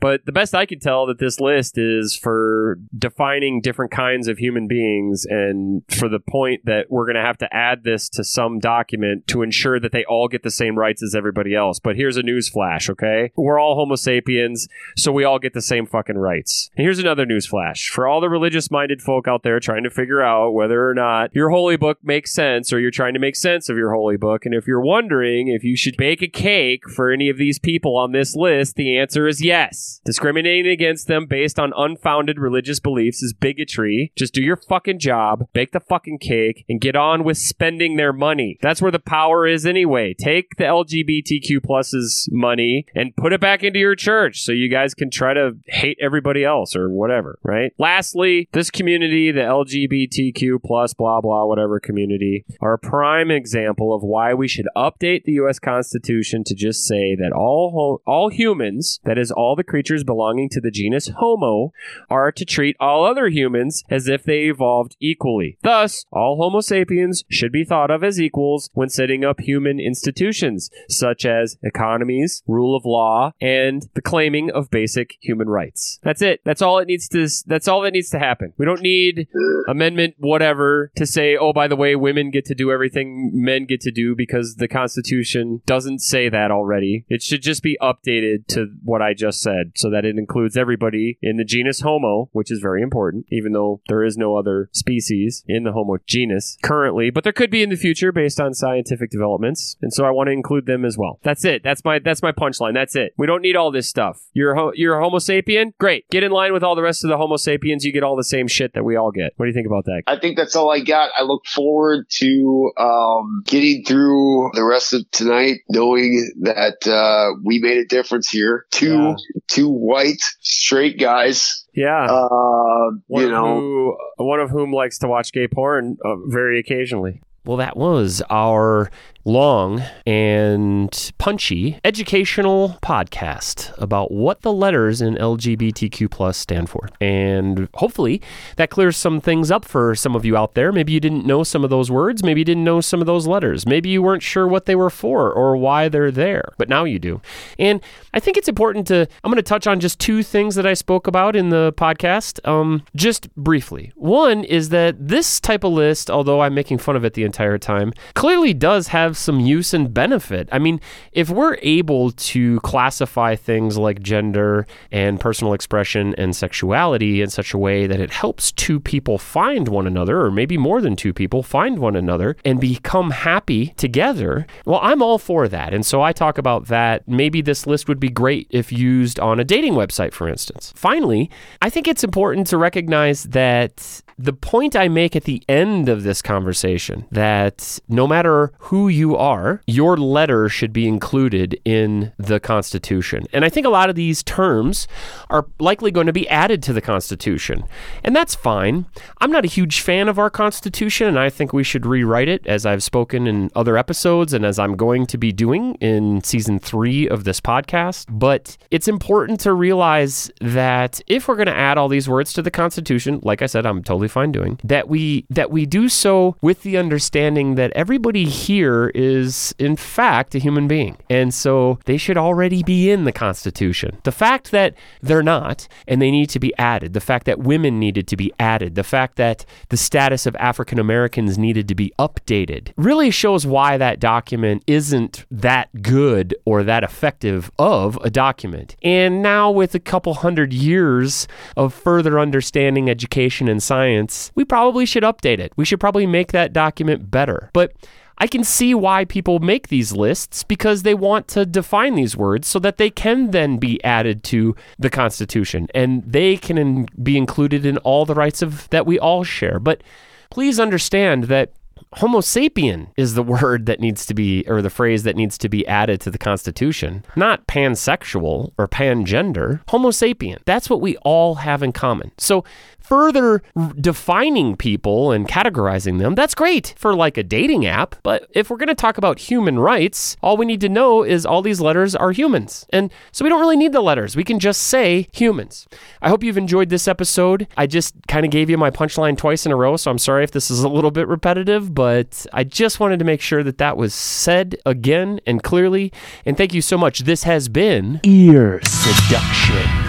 But the best I can tell that this list is for defining different kinds of human beings and for the point that we're going to have to add this to some document to ensure that they all get the same rights as everybody else. But here's a news flash, okay? We're all Homo sapiens, so we all get the same fucking rights. And here's another news flash for all the religious minded folk out there trying to figure out whether or not your holy book makes sense or you're trying to make sense of your holy book. And if you're wondering if you should bake a cake for any of these people on this list, the answer is yes. Discriminating against them based on unfounded religious beliefs is bigotry. Just do your fucking job, bake the fucking cake, and get on with spending their money. That's where the power is anyway. Take the LGBTQ plus's money and put it back into your church so you guys can try to hate everybody else or whatever, right? Lastly, this community, the LGBTQ plus blah blah whatever community, are a prime example of why we should update the US Constitution to just say that all all humans, that is all the creatures belonging to the genus Homo, are to treat all other humans as if they evolved equally. Thus, all Homo sapiens should be thought of as equals when setting up human institutions, such as economies, rule of law, and the claiming of basic human rights. That's it. That's all it needs to. That's all that needs to happen. We don't need amendment whatever to say, oh, by the way, women get to do everything men get to do because the Constitution doesn't say that already. It should just be updated to what I just said so that it includes everybody in the genus Homo, which is very important, even though there is no other species in the Homo genus currently, but there could be in the future based on scientific developments. And so I want to include them as well. That's it. That's my that's my punchline. That's it. We don't need all this stuff. You're a ho- you're a Homo sapien? Great. Get in line with all the rest of the Homo sapiens. You get all the same shit that we all get. What do you think about that? I think that's all I got. I look forward to um, getting through the rest of tonight, knowing that uh, we made a difference here. Two Yeah. two white straight guys. Yeah. Uh, one you know, who, one of whom likes to watch gay porn uh, very occasionally. Well, that was our long and punchy educational podcast about what the letters in LGBTQ plus stand for. And hopefully that clears some things up for some of you out there. Maybe you didn't know some of those words, maybe you didn't know some of those letters. Maybe you weren't sure what they were for or why they're there, but now you do. And I think it's important to I'm going to touch on just two things that I spoke about in the podcast um just briefly. One is that this type of list, although I'm making fun of it the entire time, clearly does have some use and benefit. I mean, if we're able to classify things like gender and personal expression and sexuality in such a way that it helps two people find one another, or maybe more than two people find one another and become happy together, well, I'm all for that. And so I talk about that. Maybe this list would be great if used on a dating website, for instance. Finally, I think it's important to recognize that the point I make at the end of this conversation that no matter who you are, your letter should be included in the Constitution. And I think a lot of these terms are likely going to be added to the Constitution. And that's fine. I'm not a huge fan of our Constitution, and I think we should rewrite it, as I've spoken in other episodes and as I'm going to be doing in season three of this podcast. But it's important to realize that if we're going to add all these words to the Constitution, like I said, I'm totally fine doing that. We that we do so with the understanding that everybody here is in fact a human being, and so they should already be in the Constitution. The fact that they're not and they need to be added, the fact that women needed to be added, the fact that the status of African Americans needed to be updated, really shows why that document isn't that good or that effective of a document. And now, with a couple hundred years of further understanding education and science, we probably should update it. We should probably make that document better. But I can see why people make these lists because they want to define these words so that they can then be added to the Constitution and they can in- be included in all the rights of that we all share. But please understand that Homo sapien is the word that needs to be, or the phrase that needs to be added to the Constitution, not pansexual or pangender. Homo sapien. That's what we all have in common. So, further defining people and categorizing them, that's great for like a dating app. But if we're going to talk about human rights, all we need to know is all these letters are humans. And so we don't really need the letters. We can just say humans. I hope you've enjoyed this episode. I just kind of gave you my punchline twice in a row, so I'm sorry if this is a little bit repetitive, but I just wanted to make sure that that was said again and clearly. And thank you so much. This has been Ear Seduction.